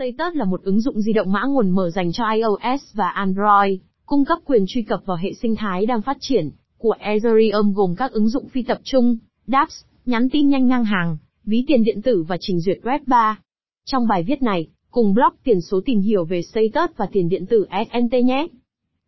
Status là một ứng dụng di động mã nguồn mở dành cho iOS và Android, cung cấp quyền truy cập vào hệ sinh thái đang phát triển của Ethereum gồm các ứng dụng phi tập trung, dApps, nhắn tin nhanh ngang hàng, ví tiền điện tử và trình duyệt web 3. Trong bài viết này, cùng blog tiền số tìm hiểu về Status và tiền điện tử SNT nhé.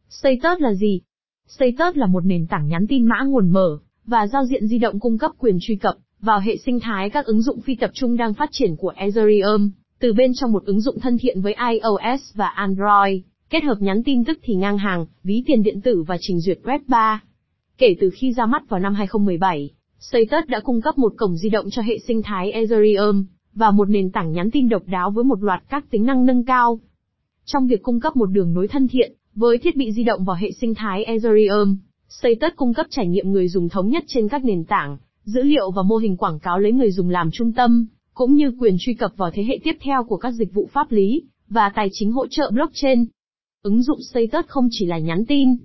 Status là gì? Status là một nền tảng nhắn tin mã nguồn mở và giao diện di động cung cấp quyền truy cập vào hệ sinh thái các ứng dụng phi tập trung đang phát triển của Ethereum, từ bên trong một ứng dụng thân thiện với iOS và Android, kết hợp nhắn tin tức thì ngang hàng, ví tiền điện tử và trình duyệt web 3. Kể từ khi ra mắt vào năm 2017, Status đã cung cấp một cổng di động cho hệ sinh thái Ethereum, và một nền tảng nhắn tin độc đáo với một loạt các tính năng nâng cao. Trong việc cung cấp một đường nối thân thiện, với thiết bị di động vào hệ sinh thái Ethereum, Status cung cấp trải nghiệm người dùng thống nhất trên các nền tảng, dữ liệu và mô hình quảng cáo lấy người dùng làm trung tâm, cũng như quyền truy cập vào thế hệ tiếp theo của các dịch vụ pháp lý và tài chính hỗ trợ blockchain. Ứng dụng Status không chỉ là nhắn tin.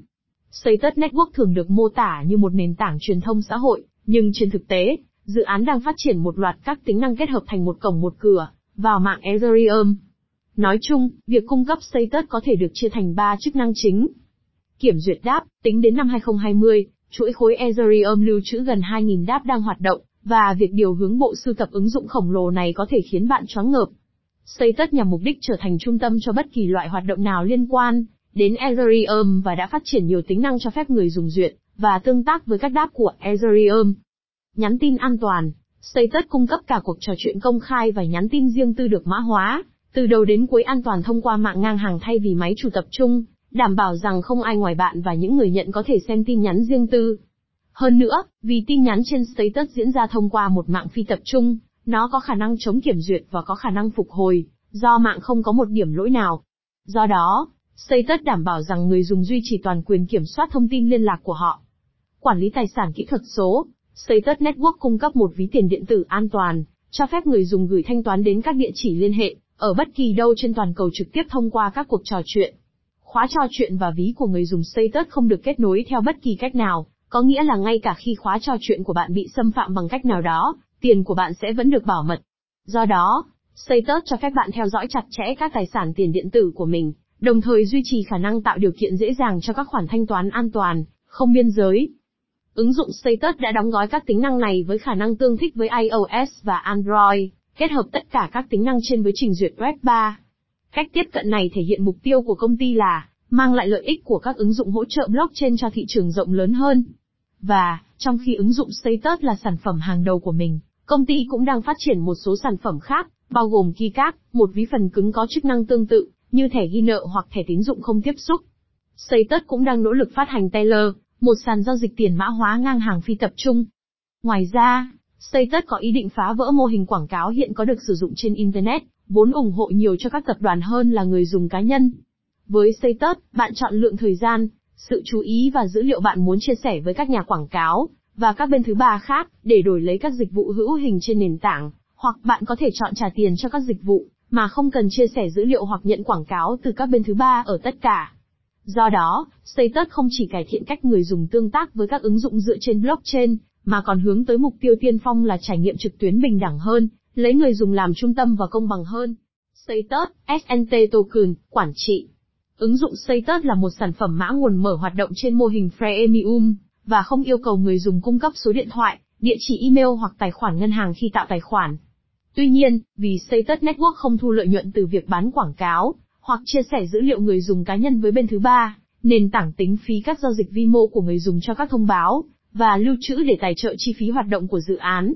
Status Network thường được mô tả như một nền tảng truyền thông xã hội, nhưng trên thực tế, dự án đang phát triển một loạt các tính năng kết hợp thành một cổng một cửa vào mạng Ethereum. Nói chung, việc cung cấp status có thể được chia thành 3 chức năng chính. Kiểm duyệt đáp, tính đến năm 2020, chuỗi khối Ethereum lưu trữ gần 2.000 đáp đang hoạt động, và việc điều hướng bộ sưu tập ứng dụng khổng lồ này có thể khiến bạn choáng ngợp. Xây tất nhằm mục đích trở thành trung tâm cho bất kỳ loại hoạt động nào liên quan đến Ethereum và đã phát triển nhiều tính năng cho phép người dùng duyệt và tương tác với các đáp của Ethereum. Nhắn tin an toàn. Status cung cấp cả cuộc trò chuyện công khai và nhắn tin riêng tư được mã hóa, từ đầu đến cuối an toàn thông qua mạng ngang hàng thay vì máy chủ tập trung, đảm bảo rằng không ai ngoài bạn và những người nhận có thể xem tin nhắn riêng tư. Hơn nữa, vì tin nhắn trên status diễn ra thông qua một mạng phi tập trung, nó có khả năng chống kiểm duyệt và có khả năng phục hồi, do mạng không có một điểm lỗi nào. Do đó, status đảm bảo rằng người dùng duy trì toàn quyền kiểm soát thông tin liên lạc của họ. Quản lý tài sản kỹ thuật số, Status Network cung cấp một ví tiền điện tử an toàn, cho phép người dùng gửi thanh toán đến các địa chỉ liên hệ, ở bất kỳ đâu trên toàn cầu trực tiếp thông qua các cuộc trò chuyện. Khóa trò chuyện và ví của người dùng Status không được kết nối theo bất kỳ cách nào, có nghĩa là ngay cả khi khóa trò chuyện của bạn bị xâm phạm bằng cách nào đó, tiền của bạn sẽ vẫn được bảo mật. Do đó, Status cho phép bạn theo dõi chặt chẽ các tài sản tiền điện tử của mình, đồng thời duy trì khả năng tạo điều kiện dễ dàng cho các khoản thanh toán an toàn, không biên giới. Ứng dụng Status đã đóng gói các tính năng này với khả năng tương thích với iOS và Android, kết hợp tất cả các tính năng trên với trình duyệt web 3. Cách tiếp cận này thể hiện mục tiêu của công ty là mang lại lợi ích của các ứng dụng hỗ trợ blockchain cho thị trường rộng lớn hơn. Và, trong khi ứng dụng Status là sản phẩm hàng đầu của mình, công ty cũng đang phát triển một số sản phẩm khác, bao gồm keycard, một ví phần cứng có chức năng tương tự, như thẻ ghi nợ hoặc thẻ tín dụng không tiếp xúc. Status cũng đang nỗ lực phát hành Teller, một sàn giao dịch tiền mã hóa ngang hàng phi tập trung. Ngoài ra, Status có ý định phá vỡ mô hình quảng cáo hiện có được sử dụng trên Internet, vốn ủng hộ nhiều cho các tập đoàn hơn là người dùng cá nhân. Với Status, bạn chọn lượng thời gian, sự chú ý và dữ liệu bạn muốn chia sẻ với các nhà quảng cáo, và các bên thứ ba khác, để đổi lấy các dịch vụ hữu hình trên nền tảng, hoặc bạn có thể chọn trả tiền cho các dịch vụ, mà không cần chia sẻ dữ liệu hoặc nhận quảng cáo từ các bên thứ ba ở tất cả. Do đó, Status không chỉ cải thiện cách người dùng tương tác với các ứng dụng dựa trên blockchain, mà còn hướng tới mục tiêu tiên phong là trải nghiệm trực tuyến bình đẳng hơn, lấy người dùng làm trung tâm và công bằng hơn. Status, SNT Token, quản trị. Ứng dụng Status là một sản phẩm mã nguồn mở hoạt động trên mô hình freemium, và không yêu cầu người dùng cung cấp số điện thoại, địa chỉ email hoặc tài khoản ngân hàng khi tạo tài khoản. Tuy nhiên, vì Status Network không thu lợi nhuận từ việc bán quảng cáo, hoặc chia sẻ dữ liệu người dùng cá nhân với bên thứ ba, nền tảng tính phí các giao dịch vi mô của người dùng cho các thông báo, và lưu trữ để tài trợ chi phí hoạt động của dự án.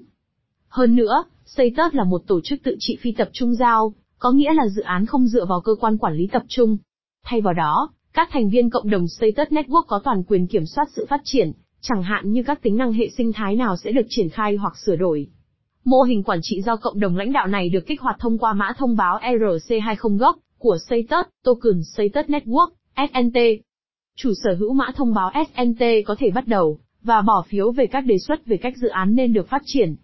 Hơn nữa, Status là một tổ chức tự trị phi tập trung giao, có nghĩa là dự án không dựa vào cơ quan quản lý tập trung. Thay vào đó, các thành viên cộng đồng Status Network có toàn quyền kiểm soát sự phát triển, chẳng hạn như các tính năng hệ sinh thái nào sẽ được triển khai hoặc sửa đổi. Mô hình quản trị do cộng đồng lãnh đạo này được kích hoạt thông qua mã thông báo ERC20 gốc của Status, token Status Network, SNT. Chủ sở hữu mã thông báo SNT có thể bắt đầu và bỏ phiếu về các đề xuất về cách dự án nên được phát triển.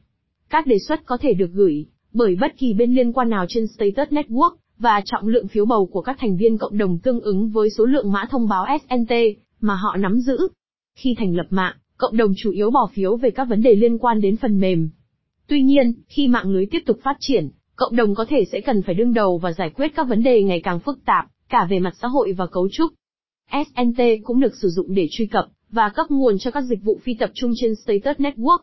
Các đề xuất có thể được gửi bởi bất kỳ bên liên quan nào trên Status Network và trọng lượng phiếu bầu của các thành viên cộng đồng tương ứng với số lượng mã thông báo SNT mà họ nắm giữ. Khi thành lập mạng, cộng đồng chủ yếu bỏ phiếu về các vấn đề liên quan đến phần mềm. Tuy nhiên, khi mạng lưới tiếp tục phát triển, cộng đồng có thể sẽ cần phải đương đầu và giải quyết các vấn đề ngày càng phức tạp, cả về mặt xã hội và cấu trúc. SNT cũng được sử dụng để truy cập và cấp nguồn cho các dịch vụ phi tập trung trên Status Network.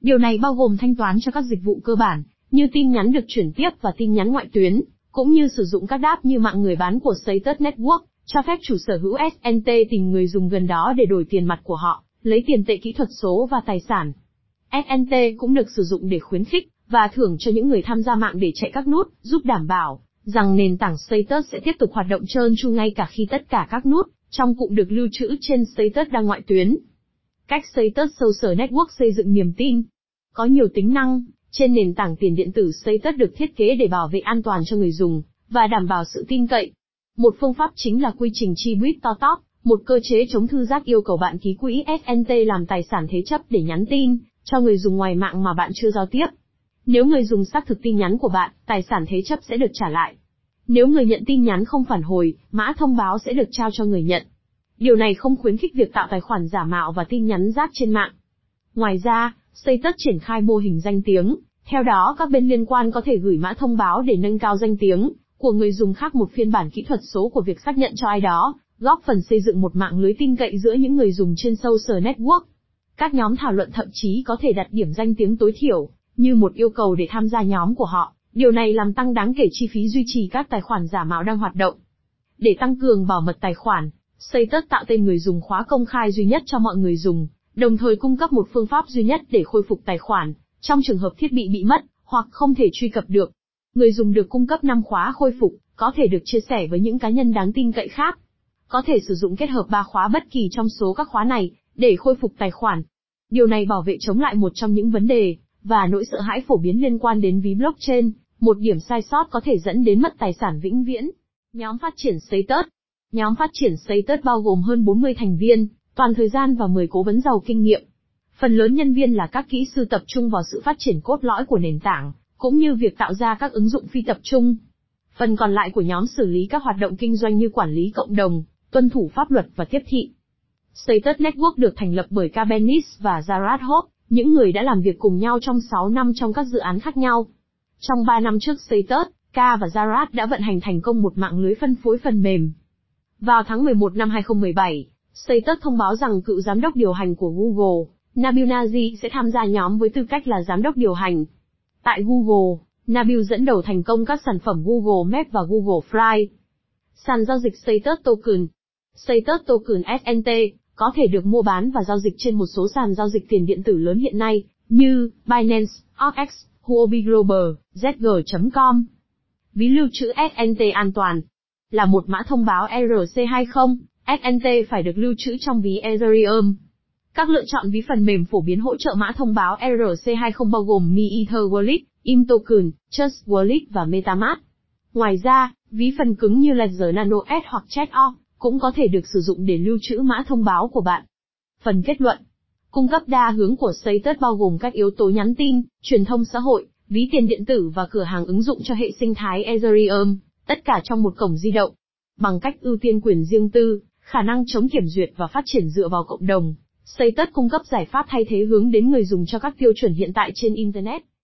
Điều này bao gồm thanh toán cho các dịch vụ cơ bản, như tin nhắn được chuyển tiếp và tin nhắn ngoại tuyến, cũng như sử dụng các đáp như mạng người bán của Status Network, cho phép chủ sở hữu SNT tìm người dùng gần đó để đổi tiền mặt của họ, lấy tiền tệ kỹ thuật số và tài sản. SNT cũng được sử dụng để khuyến khích và thưởng cho những người tham gia mạng để chạy các nút, giúp đảm bảo rằng nền tảng Status sẽ tiếp tục hoạt động trơn tru ngay cả khi tất cả các nút trong cụm được lưu trữ trên Status đang ngoại tuyến. Cách Status Social Network xây dựng niềm tin. Có nhiều tính năng, trên nền tảng tiền điện tử Status được thiết kế để bảo vệ an toàn cho người dùng, và đảm bảo sự tin cậy. Một phương pháp chính là quy trình chi buýt to top, một cơ chế chống thư giác yêu cầu bạn ký quỹ SNT làm tài sản thế chấp để nhắn tin, cho người dùng ngoài mạng mà bạn chưa giao tiếp. Nếu người dùng xác thực tin nhắn của bạn, tài sản thế chấp sẽ được trả lại. Nếu người nhận tin nhắn không phản hồi, mã thông báo sẽ được trao cho người nhận. Điều này không khuyến khích việc tạo tài khoản giả mạo và tin nhắn rác trên mạng. Ngoài ra, Xây tất triển khai mô hình danh tiếng, theo đó các bên liên quan có thể gửi mã thông báo để nâng cao danh tiếng của người dùng khác một phiên bản kỹ thuật số của việc xác nhận cho ai đó, góp phần xây dựng một mạng lưới tin cậy giữa những người dùng trên social network. Các nhóm thảo luận thậm chí có thể đặt điểm danh tiếng tối thiểu, như một yêu cầu để tham gia nhóm của họ. Điều này làm tăng đáng kể chi phí duy trì các tài khoản giả mạo đang hoạt động. Để tăng cường bảo mật tài khoản, Status tạo tên người dùng khóa công khai duy nhất cho mọi người dùng, đồng thời cung cấp một phương pháp duy nhất để khôi phục tài khoản, trong trường hợp thiết bị bị mất, hoặc không thể truy cập được. Người dùng được cung cấp 5 khóa khôi phục, có thể được chia sẻ với những cá nhân đáng tin cậy khác. Có thể sử dụng kết hợp 3 khóa bất kỳ trong số các khóa này, để khôi phục tài khoản. Điều này bảo vệ chống lại một trong những vấn đề, và nỗi sợ hãi phổ biến liên quan đến ví blockchain, một điểm sai sót có thể dẫn đến mất tài sản vĩnh viễn. Nhóm phát triển Status Nhóm phát triển Status bao gồm hơn 40 thành viên, toàn thời gian và 10 cố vấn giàu kinh nghiệm. Phần lớn nhân viên là các kỹ sư tập trung vào sự phát triển cốt lõi của nền tảng, cũng như việc tạo ra các ứng dụng phi tập trung. Phần còn lại của nhóm xử lý các hoạt động kinh doanh như quản lý cộng đồng, tuân thủ pháp luật và tiếp thị. Status Network được thành lập bởi Cabenis và Zarat Hope, những người đã làm việc cùng nhau trong 6 năm trong các dự án khác nhau. Trong 3 năm trước Status, K và Zarat đã vận hành thành công một mạng lưới phân phối phần mềm. Vào tháng 11 năm 2017, Status thông báo rằng cựu giám đốc điều hành của Google, Nabil Naji sẽ tham gia nhóm với tư cách là giám đốc điều hành. Tại Google, Nabil dẫn đầu thành công các sản phẩm Google Maps và Google Fly. Sàn giao dịch Status Token Status Token SNT có thể được mua bán và giao dịch trên một số sàn giao dịch tiền điện tử lớn hiện nay, như Binance, OKX, Huobi Global, Zg.com. Ví lưu trữ SNT an toàn là một mã thông báo ERC20, SNT phải được lưu trữ trong ví Ethereum. Các lựa chọn ví phần mềm phổ biến hỗ trợ mã thông báo ERC20 bao gồm Mi Ether Wallet, Im Token, Trust Wallet và MetaMask. Ngoài ra, ví phần cứng như Ledger Nano S hoặc Chat.org cũng có thể được sử dụng để lưu trữ mã thông báo của bạn. Phần kết luận Cung cấp đa hướng của Status bao gồm các yếu tố nhắn tin, truyền thông xã hội, ví tiền điện tử và cửa hàng ứng dụng cho hệ sinh thái Ethereum, tất cả trong một cổng di động. Bằng cách ưu tiên quyền riêng tư, khả năng chống kiểm duyệt và phát triển dựa vào cộng đồng, xây tất cung cấp giải pháp thay thế hướng đến người dùng cho các tiêu chuẩn hiện tại trên Internet.